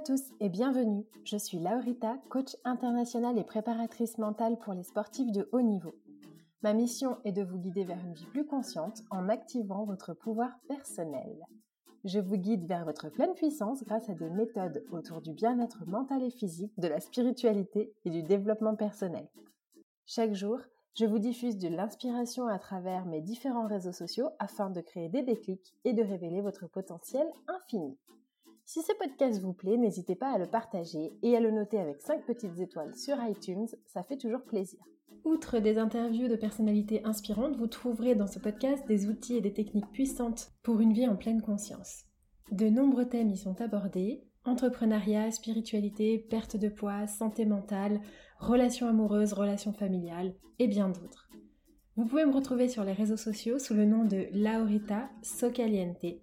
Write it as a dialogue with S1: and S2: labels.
S1: à tous et bienvenue. Je suis Laurita, coach internationale et préparatrice mentale pour les sportifs de haut niveau. Ma mission est de vous guider vers une vie plus consciente en activant votre pouvoir personnel. Je vous guide vers votre pleine puissance grâce à des méthodes autour du bien-être mental et physique, de la spiritualité et du développement personnel. Chaque jour, je vous diffuse de l'inspiration à travers mes différents réseaux sociaux afin de créer des déclics et de révéler votre potentiel infini. Si ce podcast vous plaît, n'hésitez pas à le partager et à le noter avec 5 petites étoiles sur iTunes, ça fait toujours plaisir. Outre des interviews de personnalités inspirantes, vous trouverez dans ce podcast des outils et des techniques puissantes pour une vie en pleine conscience. De nombreux thèmes y sont abordés, entrepreneuriat, spiritualité, perte de poids, santé mentale, relations amoureuses, relations familiales et bien d'autres. Vous pouvez me retrouver sur les réseaux sociaux sous le nom de Laurita Socaliente